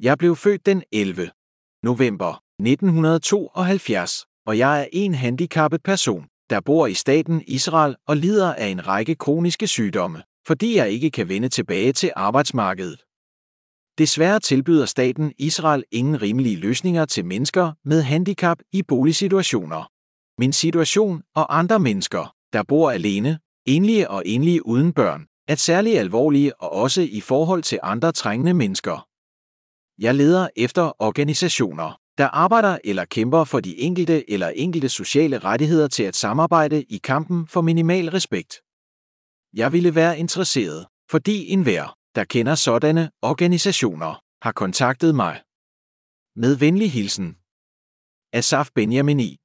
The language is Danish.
Jeg blev født den 11. november 1972, og jeg er en handicappet person, der bor i staten Israel og lider af en række kroniske sygdomme, fordi jeg ikke kan vende tilbage til arbejdsmarkedet. Desværre tilbyder staten Israel ingen rimelige løsninger til mennesker med handicap i boligsituationer. Min situation og andre mennesker, der bor alene, enlige og enlige uden børn, er særlig alvorlige og også i forhold til andre trængende mennesker. Jeg leder efter organisationer, der arbejder eller kæmper for de enkelte eller enkelte sociale rettigheder til at samarbejde i kampen for minimal respekt. Jeg ville være interesseret, fordi enhver, der kender sådanne organisationer, har kontaktet mig. Med venlig hilsen. Asaf Benjamini